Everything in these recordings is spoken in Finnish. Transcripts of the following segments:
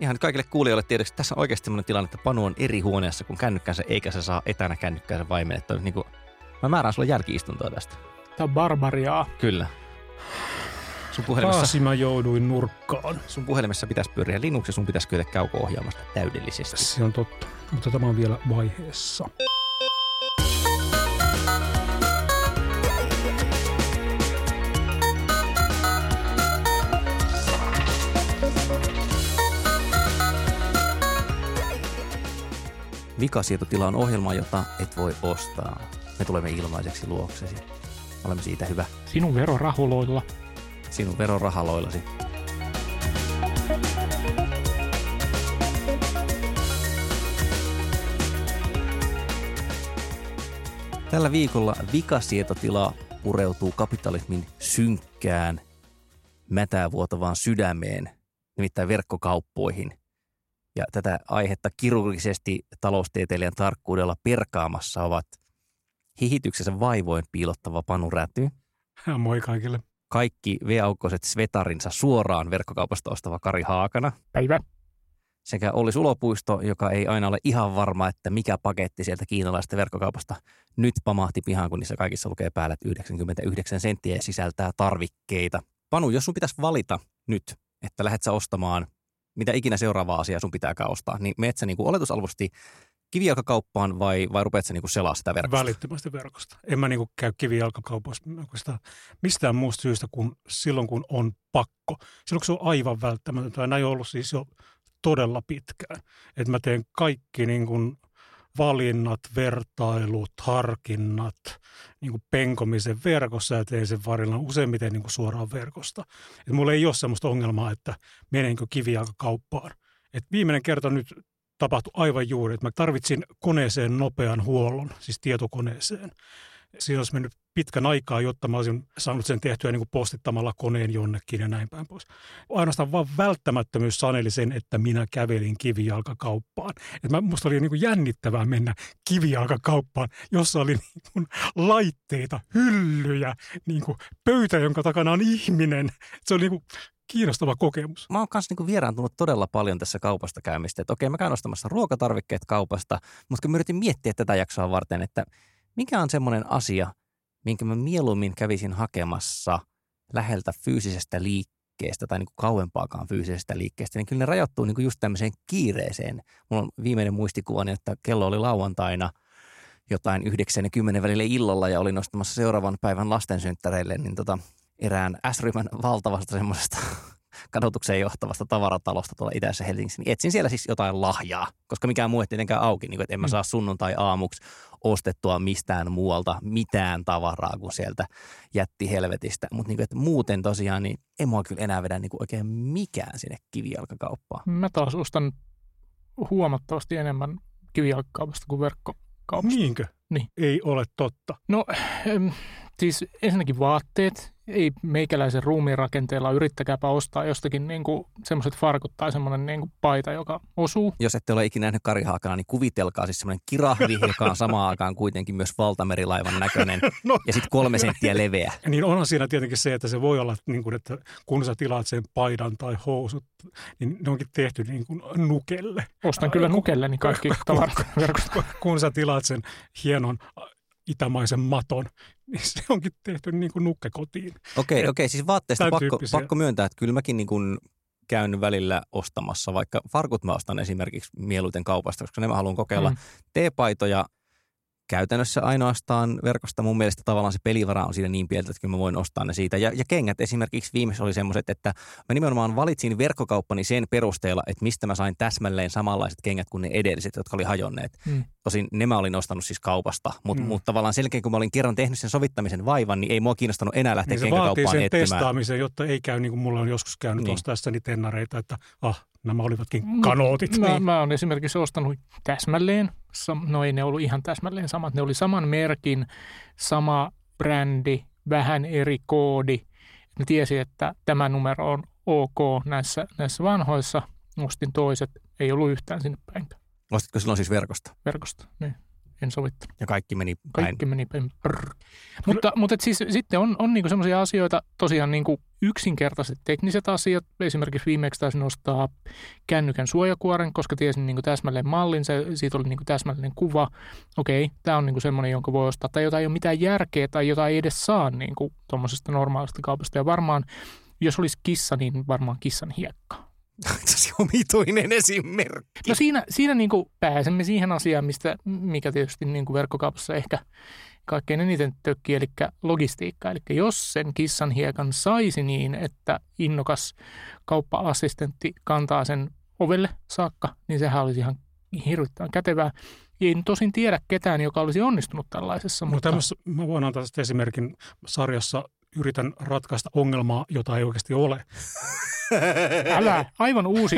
Ihan kaikille kuulijoille tiedoksi, tässä on oikeasti sellainen tilanne, että Panu on eri huoneessa kuin kännykkänsä, eikä se saa etänä kännykkäänsä vaimennettua. Niin kuin, mä määrään sulle jälkiistuntoa tästä. Tämä on barbariaa. Kyllä. Sun puhelimessa, Taas mä jouduin nurkkaan. sun puhelimessa pitäisi pyöriä Linux ja sun pitäisi kyetä kauko-ohjelmasta täydellisesti. Se on totta, mutta tämä on vielä vaiheessa. Vikasietotila on ohjelma, jota et voi ostaa. Me tulemme ilmaiseksi luoksesi. Olemme siitä hyvä Sinun verorahuloilla. sinun verorahaloillasi. Tällä viikolla vikasietotila pureutuu kapitalismin synkkään, mätää vuotavaan sydämeen, nimittäin verkkokauppoihin. Ja tätä aihetta kirurgisesti taloustieteilijän tarkkuudella perkaamassa ovat hihityksensä vaivoin piilottava Panu Räty, Moi kaikille. kaikki V-aukkoiset svetarinsa suoraan verkkokaupasta ostava Kari Haakana Päivä. sekä Olli Sulopuisto, joka ei aina ole ihan varma, että mikä paketti sieltä kiinalaisesta verkkokaupasta nyt pamahti pihaan, kun niissä kaikissa lukee päällä, että 99 senttiä ja sisältää tarvikkeita. Panu, jos sun pitäisi valita nyt, että lähdet sä ostamaan mitä ikinä seuraavaa asiaa sun pitääkään ostaa, niin meet sä niin kuin oletusalvosti kivijalkakauppaan vai, vai rupeat sä niin kuin selaa sitä verkosta? Välittömästi verkosta. En mä niinku käy kivijalkakaupassa mistään muusta syystä kuin silloin, kun on pakko. Silloin, kun se on aivan välttämätöntä. Ja näin on ollut siis jo todella pitkään. Että mä teen kaikki niin kuin valinnat, vertailut, harkinnat, niin kuin penkomisen verkossa ja teen sen varilla useimmiten niin kuin suoraan verkosta. Et mulla ei ole sellaista ongelmaa, että menenkö kivijalkakauppaan. Et viimeinen kerta nyt tapahtui aivan juuri, että mä tarvitsin koneeseen nopean huollon, siis tietokoneeseen. Siinä olisi mennyt pitkän aikaa, jotta mä olisin saanut sen tehtyä niin kuin postittamalla koneen jonnekin ja näin päin pois. Ainoastaan vaan välttämättömyys saneli sen, että minä kävelin kivijalkakauppaan. Et mä, musta oli niin kuin jännittävää mennä kivijalkakauppaan, jossa oli niin kuin laitteita, hyllyjä, niin kuin pöytä, jonka takana on ihminen. Se oli niin kuin kiinnostava kokemus. mä oon kanssa niinku vieraantunut todella paljon tässä kaupasta käymistä. Että okei, mä käyn ostamassa ruokatarvikkeet kaupasta, mutta mä yritin miettiä tätä jaksoa varten, että mikä on semmoinen asia, minkä mä mieluummin kävisin hakemassa läheltä fyysisestä liikkeestä tai niinku kauempaakaan fyysisestä liikkeestä, niin kyllä ne rajoittuu niinku just tämmöiseen kiireeseen. Mulla on viimeinen muistikuvani, että kello oli lauantaina jotain 9 ja 10 välillä illalla ja olin nostamassa seuraavan päivän lastensynttäreille, niin tota, erään S-ryhmän valtavasta semmoisesta kadotukseen johtavasta tavaratalosta tuolla itäisessä Helsingissä, niin etsin siellä siis jotain lahjaa, koska mikään muu ei tietenkään auki, niin kuin, että en mä Mm. saa sunnuntai-aamuksi ostettua mistään muualta mitään tavaraa kuin sieltä jätti helvetistä. Mutta niin kuin, että muuten tosiaan, niin ei mua kyllä enää vedä niin kuin oikein mikään sinne kivijalkakauppaan. Mä taas ostan huomattavasti enemmän kivijalkakaupasta kuin verkkokaupasta. Niinkö? Niin. Ei ole totta. No em, siis ensinnäkin vaatteet. Ei meikäläisen ruumiin rakenteella yrittäkääpä ostaa jostakin niinku semmoiset farkut tai semmoinen niinku paita, joka osuu. Jos ette ole ikinä nähnyt Kari Haakana, niin kuvitelkaa siis semmoinen kirahvi, joka on samaan aikaan kuitenkin myös valtamerilaivan näköinen No. ja sitten kolme senttiä leveä. Niin onhan siinä tietenkin se, että se voi olla, niin kuin, että kun sä tilaat sen paidan tai housut, niin ne onkin tehty niin kuin nukelle. Ostan kyllä nukelleni kaikki tavarat verkosta. Kun sä tilaat sen hienon itämaisen maton, niin se onkin tehty niin kuin nukke kotiin. Okei, Et okei, siis vaatteista pakko, tyyppisiä. pakko myöntää, että kyllä mäkin niin kuin käyn välillä ostamassa, vaikka farkut mä ostan esimerkiksi mieluiten kaupasta, koska ne mä haluan kokeilla. Mm. Mm. Teepaitoja käytännössä ainoastaan verkosta. Mun mielestä tavallaan se pelivara on siinä niin pientä, että mä voin ostaa ne siitä. Ja, ja kengät esimerkiksi viimeisessä oli semmoiset, että mä nimenomaan valitsin verkkokauppani sen perusteella, että mistä mä sain täsmälleen samanlaiset kengät kuin ne edelliset, jotka oli hajonneet. Hmm. Tosin ne mä olin ostanut siis kaupasta, mutta hmm. mut tavallaan selkeä kun mä olin kerran tehnyt sen sovittamisen vaivan, niin ei mua kiinnostanut enää lähteä niin kenkäkauppaan sen etsimään. testaamisen, jotta ei käy niin kuin mulla on joskus käynyt niin. ostaessani tennareita, että ah, nämä olivatkin kanootit. Mä, niin. mä olen esimerkiksi ostanut täsmälleen, no ei ne ollut ihan täsmälleen samat, ne oli saman merkin, sama brändi, vähän eri koodi. Ne tiesi, että tämä numero on ok näissä, näissä vanhoissa. Ostin toiset, ei ollut yhtään sinne päin. Ostitko silloin siis verkosta? Verkosta, niin en sovittanut. Ja kaikki meni päin. Kaikki meni päin. Mutta, mutta siis, sitten on, on niinku sellaisia asioita, tosiaan niinku yksinkertaiset tekniset asiat. Esimerkiksi viimeksi taisin nostaa kännykän suojakuoren, koska tiesin niinku täsmälleen mallin, se, siitä oli niinku täsmällinen kuva. Okei, tämä on niinku semmoinen, jonka voi ostaa. Tai jota ei ole mitään järkeä tai jota ei edes saa niinku tuommoisesta normaalista kaupasta. Ja varmaan, jos olisi kissa, niin varmaan kissan hiekka Tosi omituinen esimerkki. No siinä, siinä niin kuin pääsemme siihen asiaan, mistä, mikä tietysti niin kuin verkkokaupassa ehkä kaikkein eniten tökki, eli logistiikka. Eli jos sen kissan hiekan saisi niin, että innokas kauppa-assistentti kantaa sen ovelle saakka, niin sehän olisi ihan hirvittävän kätevää. En tosin tiedä ketään, joka olisi onnistunut tällaisessa. No mutta... mä voin antaa esimerkin sarjassa yritän ratkaista ongelmaa, jota ei oikeasti ole. Älä, aivan uusi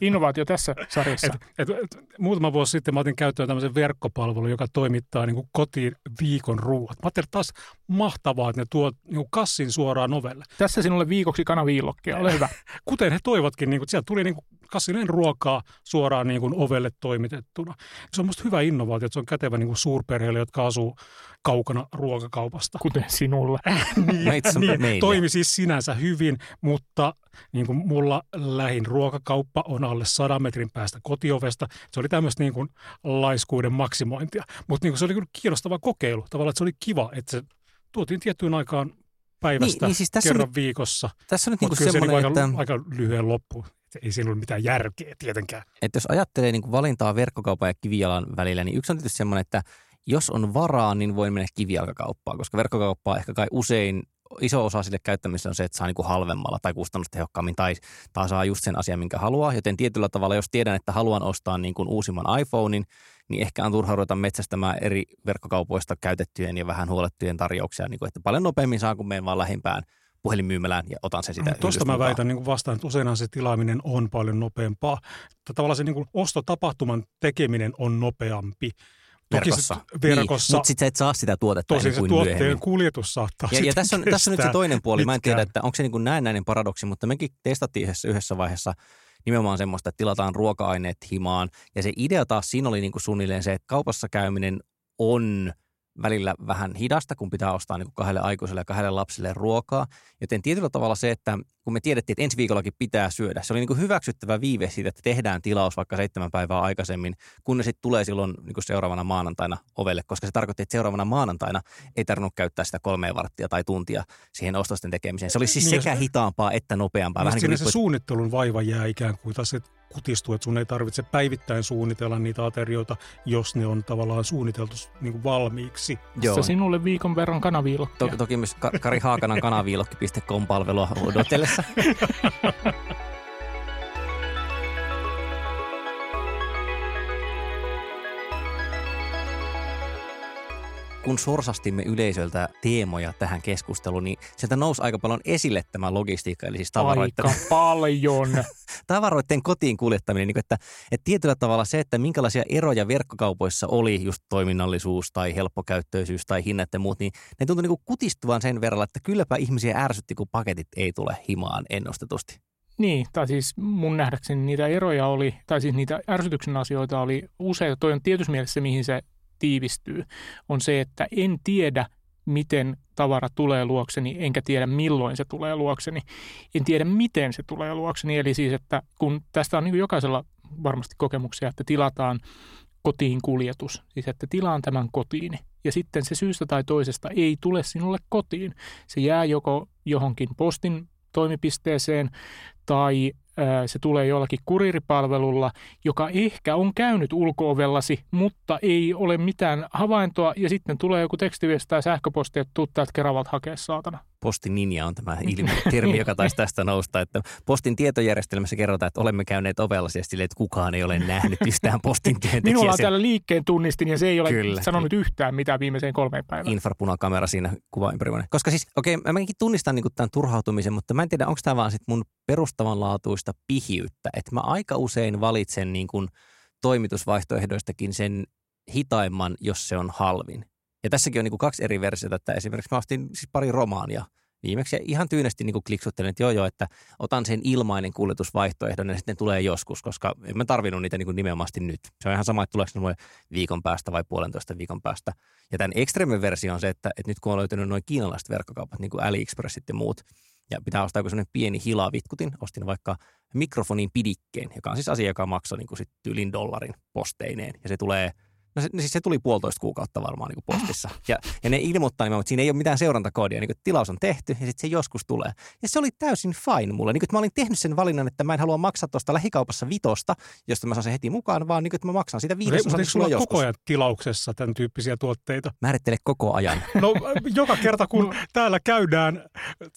innovaatio tässä sarjassa. Et, et, et, muutama vuosi sitten mä otin käyttöön tämmöisen verkkopalvelun, joka toimittaa niin kuin kotiin viikon ruuat. Mä ajattelin taas mahtavaa, että ne tuo niin kuin kassin suoraan ovelle. Tässä sinulle viikoksi kanaviillokkia, ole hyvä. Kuten he toivotkin, niin kuin, sieltä tuli niin kuin kassinen ruokaa suoraan niin kuin ovelle toimitettuna. Se on musta hyvä innovaatio, että se on kätevä niin kuin suurperheille, jotka asuu kaukana ruokakaupasta. Kuten sinulla. niin, niin, toimi siis sinänsä hyvin, mutta niin kuin mulla lähin ruokakauppa on alle sadan metrin päästä kotiovesta. Se oli tämmöistä niin kuin laiskuuden maksimointia. Mutta niin kuin se oli kiinnostava kokeilu. Tavallaan, että se oli kiva, että se tuotiin tiettyyn aikaan päivästä niin, niin siis tässä kerran nyt, viikossa. Tässä on nyt niinku semmoinen, se että... Aika, aika lyhyen Ei siinä ole mitään järkeä tietenkään. Että jos ajattelee niin kuin valintaa verkkokaupan ja kivijalan välillä, niin yksi on tietysti semmoinen, että jos on varaa, niin voi mennä kivijalkakauppaan, koska verkkokauppaa ehkä kai usein iso osa sille käyttämisessä on se, että saa niin kuin halvemmalla tai kustannustehokkaammin tai, tai saa just sen asian, minkä haluaa. Joten tietyllä tavalla, jos tiedän, että haluan ostaa niin kuin uusimman iPhonein, niin ehkä on turha ruveta metsästämään eri verkkokaupoista käytettyjen ja vähän huolettujen tarjouksia, niin kuin, että paljon nopeammin saa, kun menen vaan lähimpään puhelinmyymälään ja otan sen sitä no, Tuosta mä väitän niin kuin vastaan, että useinhan se tilaaminen on paljon nopeampaa. Tavallaan se niin kuin ostotapahtuman tekeminen on nopeampi verkossa. verkossa. Niin, mutta sitten sä et saa sitä tuotetta Tosin kuin se tuotteen myöhemmin. kuljetus saattaa ja, ja tässä, on, tässä on nyt se toinen puoli. Mä en tiedä, että onko se niin kuin näennäinen paradoksi, mutta mekin testattiin yhdessä, yhdessä vaiheessa nimenomaan semmoista, että tilataan ruoka-aineet himaan. Ja se idea taas siinä oli niin kuin suunnilleen se, että kaupassa käyminen on – välillä vähän hidasta, kun pitää ostaa niin kuin kahdelle aikuiselle ja kahdelle lapselle ruokaa. Joten tietyllä tavalla se, että kun me tiedettiin, että ensi viikollakin pitää syödä, se oli niin kuin hyväksyttävä viive siitä, että tehdään tilaus vaikka seitsemän päivää aikaisemmin, kun ne sitten tulee silloin niin kuin seuraavana maanantaina ovelle, koska se tarkoitti, että seuraavana maanantaina ei tarvinnut käyttää sitä kolmea varttia tai tuntia siihen ostosten tekemiseen. Se oli siis niin sekä se, hitaampaa että nopeampaa. Vähän niin kuin se suunnittelun vaiva jää ikään kuin taas, että kutistuu, että sun ei tarvitse päivittäin suunnitella niitä aterioita, jos ne on tavallaan suunniteltu niin kuin valmiiksi. Joo. Se sinulle viikon verran kanaviilokkia. To- toki myös Kari Haakanan kanaviilokki.com-palvelua odotellessa. kun sorsastimme yleisöltä teemoja tähän keskusteluun, niin sieltä nousi aika paljon esille tämä logistiikka, eli siis tavaroiden... Aika paljon! tavaroiden kotiin kuljettaminen, niin että, että tietyllä tavalla se, että minkälaisia eroja verkkokaupoissa oli, just toiminnallisuus tai helppokäyttöisyys tai hinnat ja muut, niin ne tuntui niin kutistuvan sen verran, että kylläpä ihmisiä ärsytti, kun paketit ei tule himaan ennustetusti. Niin, tai siis mun nähdäkseni niitä eroja oli, tai siis niitä ärsytyksen asioita oli useita. Toi on tietysti mielessä, mihin se tiivistyy, on se, että en tiedä, miten tavara tulee luokseni, enkä tiedä milloin se tulee luokseni. En tiedä, miten se tulee luokseni. Eli siis, että kun tästä on niin jokaisella varmasti kokemuksia, että tilataan kotiin kuljetus, siis että tilaan tämän kotiin ja sitten se syystä tai toisesta ei tule sinulle kotiin. Se jää joko johonkin postin toimipisteeseen tai se tulee jollakin kuriripalvelulla, joka ehkä on käynyt ulkoovellasi, mutta ei ole mitään havaintoa ja sitten tulee joku tekstiviesti tai sähköposti, että tuu täältä Keravalta hakea saatana. Postin ninja on tämä ilmi, termi, joka taisi tästä nousta. Että postin tietojärjestelmässä kerrotaan, että olemme käyneet ovella sille, että kukaan ei ole nähnyt yhtään postin työntekijää. Minulla on täällä liikkeen tunnistin ja se ei ole Kyllä. sanonut yhtään mitään viimeiseen kolmeen päivään. Infrapunakamera siinä kuva Koska siis, okei, okay, mäkin tunnistan niin tämän turhautumisen, mutta mä en tiedä, onko tämä vaan sit mun perustavanlaatuista pihiyttä. Että mä aika usein valitsen niin kuin toimitusvaihtoehdoistakin sen hitaimman, jos se on halvin. Ja tässäkin on niin kuin kaksi eri versiota, että esimerkiksi mä ostin siis pari romaania viimeksi ja ihan tyynesti niin kuin kliksuttelen, että joo joo, että otan sen ilmainen kuljetusvaihtoehdon ja sitten tulee joskus, koska en mä tarvinnut niitä niin kuin nimenomaan nyt. Se on ihan sama, että tuleeko ne viikon päästä vai puolentoista viikon päästä. Ja tämän ekstremen versio on se, että, että nyt kun on löytynyt noin kiinalaiset verkkokaupat, niin kuin AliExpressit ja muut, ja pitää ostaa joku sellainen pieni hilavitkutin, ostin vaikka mikrofonin pidikkeen, joka on siis asia, joka maksaa niin kuin sit tyylin dollarin posteineen. Ja se tulee – No se, siis se tuli puolitoista kuukautta varmaan niin kuin postissa. Ja, ja ne ilmoittaa nimenomaan, että siinä ei ole mitään seurantakoodia. Niin kuin, tilaus on tehty ja sitten se joskus tulee. Ja se oli täysin fine mulle. Niin kuin, että mä olin tehnyt sen valinnan, että mä en halua maksaa tuosta lähikaupassa vitosta, josta mä saan sen heti mukaan, vaan niin kuin, että mä maksan sitä viidesosa. Mutta sulla joskus. koko ajan tilauksessa tämän tyyppisiä tuotteita? Määrittele koko ajan. No joka kerta kun täällä käydään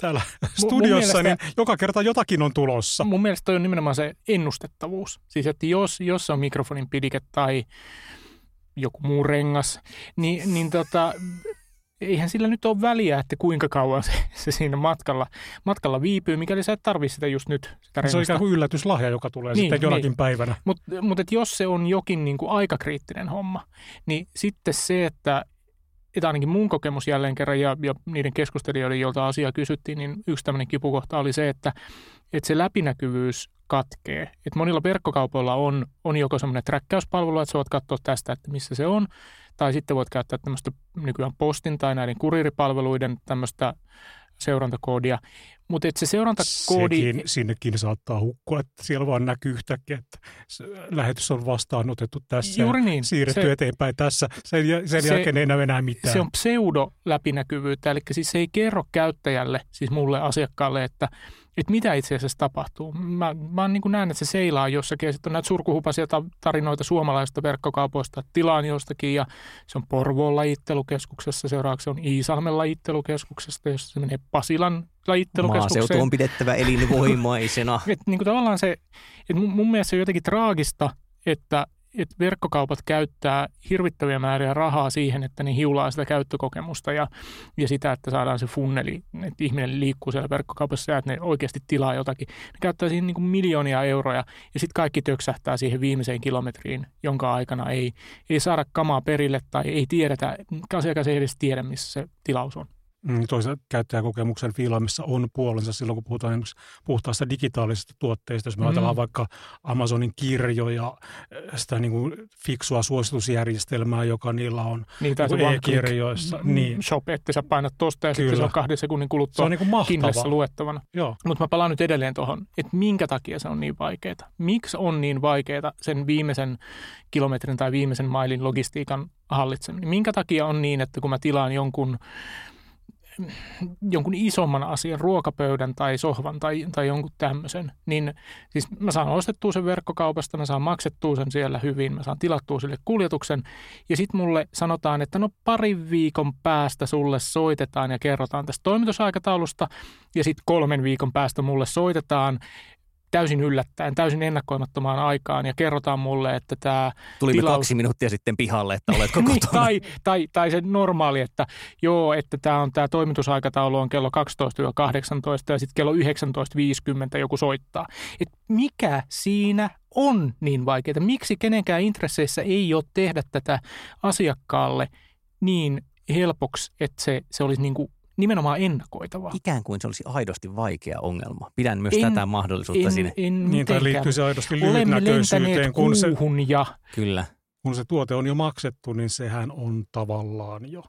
täällä studiossa, mielestä, niin joka kerta jotakin on tulossa. Mun mielestä toi on nimenomaan se ennustettavuus. Siis että jos, jos on mikrofonin pidike tai joku muu rengas, niin, niin tota, eihän sillä nyt ole väliä, että kuinka kauan se, se siinä matkalla, matkalla viipyy, mikäli sä et tarvitse sitä just nyt. Sitä se on ikään kuin yllätyslahja, joka tulee niin, sitten jonakin niin. päivänä. Mutta mut jos se on jokin niin kuin aikakriittinen homma, niin sitten se, että, että ainakin mun kokemus jälleen kerran ja, ja niiden keskustelijoiden, joilta asiaa kysyttiin, niin yksi tämmöinen kipukohta oli se, että, että se läpinäkyvyys katkee. Et monilla verkkokaupoilla on, on joko semmoinen träkkäyspalvelu, että sä voit katsoa tästä, että missä se on, tai sitten voit käyttää tämmöistä nykyään postin tai näiden kuriripalveluiden tämmöistä seurantakoodia. Mutta se seurantakoodi... Sekin, sinnekin saattaa hukkua, että siellä vaan näkyy yhtäkkiä, että lähetys on vastaanotettu tässä Juuri niin. siirretty se, eteenpäin tässä. Sen, sen se, jälkeen ei näy enää mitään. Se on pseudo-läpinäkyvyyttä, eli siis se ei kerro käyttäjälle, siis mulle asiakkaalle, että että mitä itse asiassa tapahtuu. Mä, mä niin näen, että se seilaa jossakin ja sitten on näitä surkuhupaisia tarinoita suomalaisista verkkokaupoista, että tilaan jostakin ja se on Porvoon lajittelukeskuksessa, seuraavaksi on Iisalmen lajittelukeskuksesta, jossa se menee Pasilan lajittelukeskukseen. Maaseutu on pidettävä elinvoimaisena. et, niin kuin tavallaan se, että mun, mun mielestä se on jotenkin traagista, että että verkkokaupat käyttää hirvittäviä määriä rahaa siihen, että ne hiulaa sitä käyttökokemusta ja, ja sitä, että saadaan se funneli, että ihminen liikkuu siellä verkkokaupassa ja että ne oikeasti tilaa jotakin. Ne käyttää siihen niin kuin miljoonia euroja ja sitten kaikki töksähtää siihen viimeiseen kilometriin, jonka aikana ei, ei saada kamaa perille tai ei tiedetä, asiakas ei edes tiedä, missä se tilaus on. Mm, toisaalta käyttäjäkokemuksen fiilaamissa on puolensa silloin, kun puhutaan puhtaasta digitaalisesta tuotteista. Jos me mm. ajatellaan vaikka Amazonin kirjoja, eh, sitä niin kuin fiksua suositusjärjestelmää, joka niillä on niin, niin e-kirjoissa. Niin. Shop, että sä painat tosta ja Kyllä. sitten se on kahden sekunnin kuluttua se on niin kuin luettavana. Mutta mä palaan nyt edelleen tuohon, että minkä takia se on niin vaikeaa. Miksi on niin vaikeaa sen viimeisen kilometrin tai viimeisen mailin logistiikan hallitseminen? Minkä takia on niin, että kun mä tilaan jonkun jonkun isomman asian, ruokapöydän tai sohvan tai, tai jonkun tämmöisen, niin siis mä saan ostettua sen verkkokaupasta, mä saan maksettua sen siellä hyvin, mä saan tilattua sille kuljetuksen. Ja sitten mulle sanotaan, että no parin viikon päästä sulle soitetaan ja kerrotaan tästä toimitusaikataulusta ja sitten kolmen viikon päästä mulle soitetaan täysin yllättäen, täysin ennakkoimattomaan aikaan ja kerrotaan mulle, että tämä Tulimme tilaus... kaksi minuuttia sitten pihalle, että oletko niin, kotona. tai, tai, tai se normaali, että joo, että tämä on tämä toimitusaikataulu on kello 12-18 ja sitten kello 19.50 joku soittaa. Et mikä siinä on niin vaikeaa? Miksi kenenkään intresseissä ei ole tehdä tätä asiakkaalle niin helpoksi, että se, se olisi niin kuin nimenomaan ennakoitavaa. Ikään kuin se olisi aidosti vaikea ongelma. Pidän myös en, tätä mahdollisuutta en, sinne. En niin, tai liittyy se aidosti lyhytnäköisyyteen. Kun se, ja... Kyllä. Kun se tuote on jo maksettu, niin sehän on tavallaan jo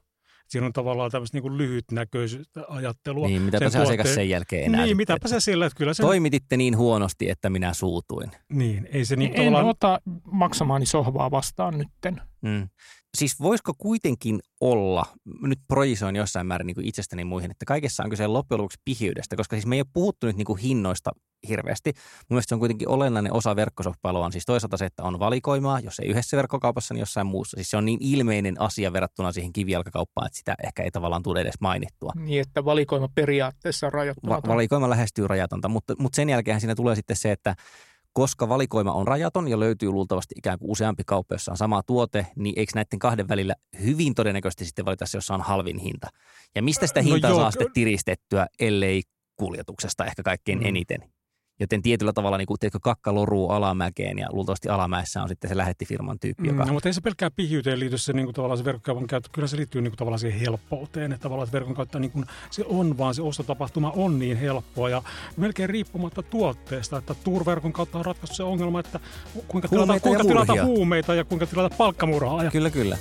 siinä on tavallaan tämmöistä niin lyhytnäköisyyttä ajattelua. Niin, mitä se asiakas sen jälkeen enää. Niin, mitäpä se sillä, että kyllä se... Toimititte niin huonosti, että minä suutuin. Niin, ei se niin En tavallaan... ota maksamaani sohvaa vastaan nytten. Mm. Siis voisiko kuitenkin olla, nyt projisoin jossain määrin niin kuin itsestäni muihin, että kaikessa on kyse loppujen lopuksi pihiydestä, koska siis me ei ole puhuttu nyt niin kuin hinnoista hirveästi. Mun mielestä se on kuitenkin olennainen osa verkkosoppailua on siis toisaalta se, että on valikoimaa, jos ei yhdessä verkkokaupassa, niin jossain muussa. Siis se on niin ilmeinen asia verrattuna siihen kivijalkakauppaan, että sitä ehkä ei tavallaan tule edes mainittua. Niin, että valikoima periaatteessa on rajoittamaton. Va- valikoima lähestyy rajatonta, mutta, mutta sen jälkeen siinä tulee sitten se, että koska valikoima on rajaton ja löytyy luultavasti ikään kuin useampi kauppa, jossa on sama tuote, niin eikö näiden kahden välillä hyvin todennäköisesti sitten valita se, jossa on halvin hinta? Ja mistä sitä no hintaa no saa sitten tiristettyä, ellei kuljetuksesta ehkä kaikkein mm. eniten? Joten tietyllä tavalla niin kuin, tiedätkö, kakka loruu alamäkeen ja luultavasti alamäessä on sitten se lähettifirman tyyppi. Joka... Mm, no, mutta ei se pelkkää pihiyteen liity se, niin kuin, tavallaan se verkkokaupan käyttö. Kyllä se liittyy niin kuin, tavallaan siihen helppouteen. Että tavallaan että verkon kautta niin kuin, se on vaan se ostotapahtuma on niin helppoa ja melkein riippumatta tuotteesta. Että Turverkon kautta on ratkaistu se ongelma, että kuinka tilata, kuinka tilata huumeita ja kuinka tilata palkkamurhaa. Ja... Kyllä, kyllä.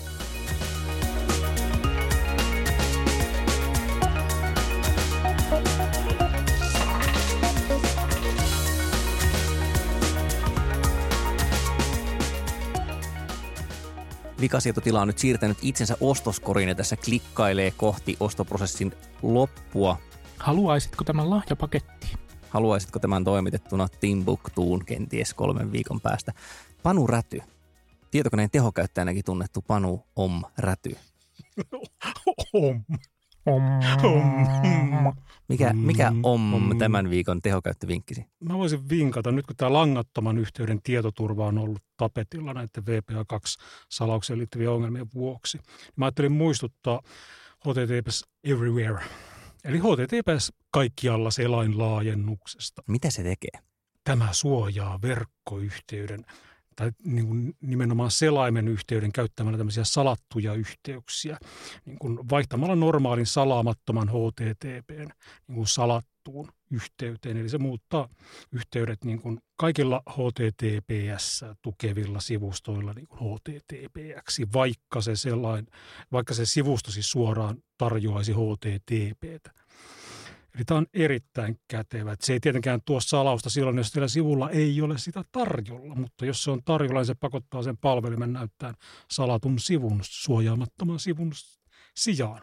Vikasietotila on nyt siirtänyt itsensä ostoskoriin ja tässä klikkailee kohti ostoprosessin loppua. Haluaisitko tämän lahjapakettiin? Haluaisitko tämän toimitettuna Timbuktuun kenties kolmen viikon päästä? Panu Räty. Tietokoneen tehokäyttäjänäkin tunnettu Panu Om Räty. Om. Om. Om. Mikä, mikä on om. tämän viikon tehokäyttövinkkisi? Mä voisin vinkata, nyt kun tämä langattoman yhteyden tietoturva on ollut tapetilla näiden VPA2-salaukseen liittyviä ongelmien vuoksi. Mä ajattelin muistuttaa HTTPS Everywhere, eli HTTPS kaikkialla selainlaajennuksesta. Mitä se tekee? Tämä suojaa verkkoyhteyden tai niin kuin nimenomaan selaimen yhteyden käyttämällä tämmöisiä salattuja yhteyksiä, niin kuin vaihtamalla normaalin salaamattoman HTTPn niin kuin salattuun yhteyteen. Eli se muuttaa yhteydet niin kuin kaikilla HTTPS tukevilla sivustoilla niin kuin HTTPX, vaikka se, sellain, vaikka se sivusto siis suoraan tarjoaisi HTTPtä. Eli tämä on erittäin kätevä. se ei tietenkään tuo salausta silloin, jos teillä sivulla ei ole sitä tarjolla, mutta jos se on tarjolla, niin se pakottaa sen palvelimen näyttää salatun sivun, suojaamattoman sivun sijaan.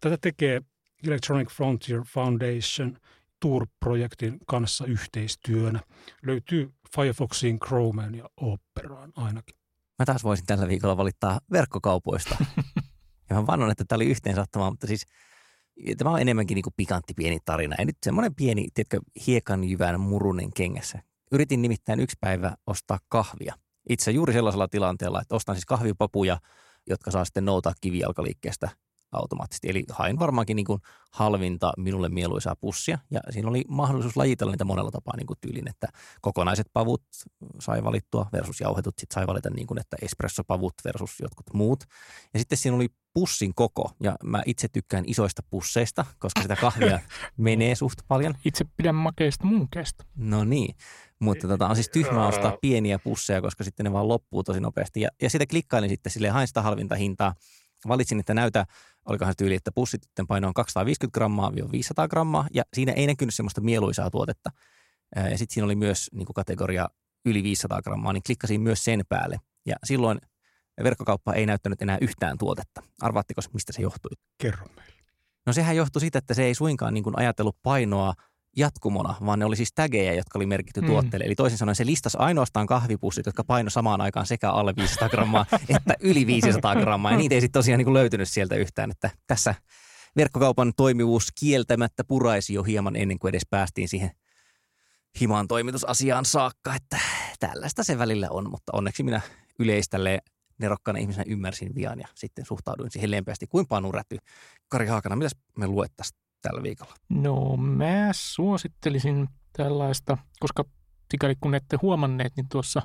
Tätä tekee Electronic Frontier Foundation Tour-projektin kanssa yhteistyönä. Löytyy Firefoxiin, Chromeen ja Operaan ainakin. Mä taas voisin tällä viikolla valittaa verkkokaupoista. ja mä vannon, että tämä oli yhteen sattumaa, mutta siis – tämä on enemmänkin niin kuin pikantti pieni tarina. Ja nyt semmoinen pieni, tiedätkö, hiekanjyvän murunen kengässä. Yritin nimittäin yksi päivä ostaa kahvia. Itse juuri sellaisella tilanteella, että ostan siis kahvipapuja, jotka saa sitten noutaa kivijalkaliikkeestä automaattisesti. Eli hain varmaankin niin kuin halvinta minulle mieluisaa pussia ja siinä oli mahdollisuus lajitella niitä monella tapaa niin kuin tyylin, että kokonaiset pavut sai valittua versus jauhetut, sitten sai valita niin kuin, että espressopavut versus jotkut muut. Ja sitten siinä oli pussin koko ja mä itse tykkään isoista pusseista, koska sitä kahvia menee suht paljon. Itse pidän makeista munkeista. No niin, mutta tota, on siis tyhmä ostaa pieniä pusseja, koska sitten ne vaan loppuu tosi nopeasti. Ja, ja sitä klikkailin sitten sille hain sitä halvinta hintaa valitsin, että näytä, olikohan se tyyli, että pussit paino on 250 grammaa 500 grammaa, ja siinä ei näkynyt semmoista mieluisaa tuotetta. Ja sitten siinä oli myös niin kuin kategoria yli 500 grammaa, niin klikkasin myös sen päälle. Ja silloin verkkokauppa ei näyttänyt enää yhtään tuotetta. Arvaatteko, mistä se johtui? Kerro meille. No sehän johtui siitä, että se ei suinkaan niin kuin ajatellut painoa – jatkumona, vaan ne oli siis tägejä, jotka oli merkitty mm. tuotteelle. Eli toisin sanoen se listasi ainoastaan kahvipussit, jotka paino samaan aikaan sekä alle 500 grammaa että yli 500 grammaa. Ja niitä ei sitten tosiaan niin kuin löytynyt sieltä yhtään, että tässä verkkokaupan toimivuus kieltämättä puraisi jo hieman ennen kuin edes päästiin siihen himaan toimitusasiaan saakka, että tällaista se välillä on, mutta onneksi minä yleiställe nerokkana ihmisenä ymmärsin vian ja sitten suhtauduin siihen lempeästi kuin panuräty. Kari Haakana, mitäs me luettaisiin tällä viikolla? No mä suosittelisin tällaista, koska sikäli kun ette huomanneet, niin tuossa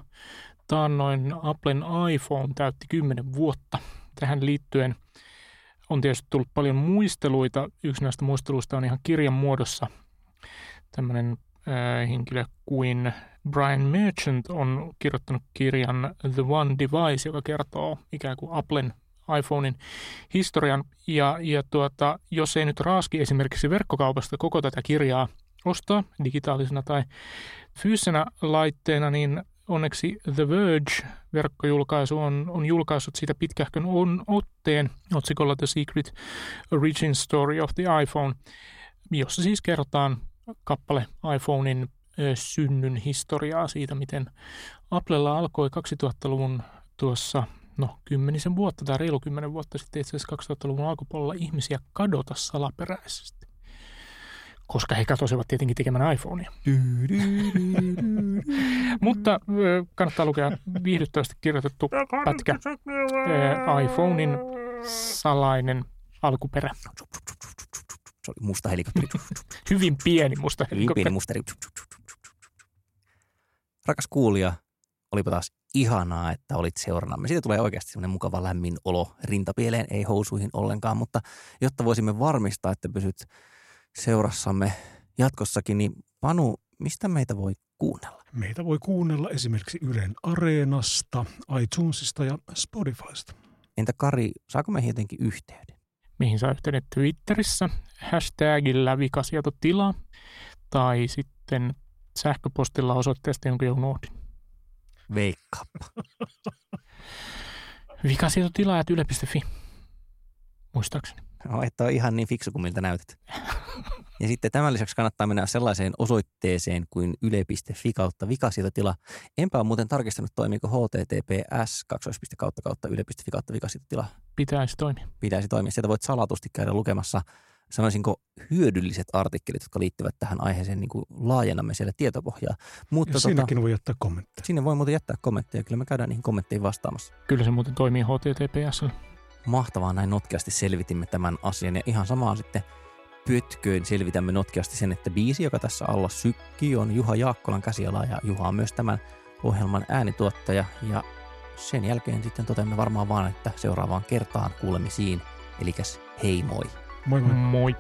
taannoin Applen iPhone täytti 10 vuotta. Tähän liittyen on tietysti tullut paljon muisteluita. Yksi näistä muisteluista on ihan kirjan muodossa. Tämmöinen äh, henkilö kuin Brian Merchant on kirjoittanut kirjan The One Device, joka kertoo ikään kuin Applen iPhonein historian. Ja, ja tuota, jos ei nyt raaski esimerkiksi verkkokaupasta koko tätä kirjaa ostaa digitaalisena tai fyysisenä laitteena, niin onneksi The Verge-verkkojulkaisu on, on julkaissut siitä pitkähkön on, otteen otsikolla The Secret Origin Story of the iPhone, jossa siis kerrotaan kappale iPhonein synnyn historiaa siitä, miten Applella alkoi 2000-luvun tuossa no kymmenisen vuotta tai reilu kymmenen vuotta sitten itse asiassa 2000-luvun alkupuolella ihmisiä kadota salaperäisesti. Koska he katosivat tietenkin tekemään iPhonea. Mutta kannattaa lukea viihdyttävästi kirjoitettu pätkä iPhonein salainen alkuperä. Se oli musta helikopteri. Hyvin pieni musta helikopteri. Hyvin pieni musta. Rakas kuulija, olipa taas ihanaa, että olit seuranamme. Siitä tulee oikeasti semmoinen mukava lämmin olo rintapieleen, ei housuihin ollenkaan, mutta jotta voisimme varmistaa, että pysyt seurassamme jatkossakin, niin Panu, mistä meitä voi kuunnella? Meitä voi kuunnella esimerkiksi Ylen Areenasta, iTunesista ja Spotifysta. Entä Kari, saako me jotenkin yhteyden? Mihin saa yhteyden Twitterissä hashtagillä vikasietotila tai sitten sähköpostilla osoitteesta, jonka jo unohdin. Veikkaappa. Vikasietotilaajat yle.fi. Muistaakseni. No, että on ihan niin fiksu kuin miltä näytät. Ja sitten tämän lisäksi kannattaa mennä sellaiseen osoitteeseen kuin yle.fi kautta vikasietotila. Enpä ole muuten tarkistanut, toimiiko https kautta kautta yle.fi kautta vikasietotila. Pitäisi toimia. Pitäisi toimia. Sieltä voit salatusti käydä lukemassa sanoisinko hyödylliset artikkelit, jotka liittyvät tähän aiheeseen, niin kuin laajennamme siellä tietopohjaa. Mutta ja tota, siinäkin voi jättää kommentteja. Sinne voi muuten jättää kommentteja, kyllä me käydään niihin kommentteihin vastaamassa. Kyllä se muuten toimii HTTPS. Mahtavaa, näin notkeasti selvitimme tämän asian ja ihan samaa sitten pötköön selvitämme notkeasti sen, että biisi, joka tässä alla sykkii, on Juha Jaakkolan käsiala ja Juha on myös tämän ohjelman äänituottaja ja sen jälkeen sitten toteamme varmaan vaan, että seuraavaan kertaan kuulemisiin. Elikäs hei moi! Moi moi! Moi!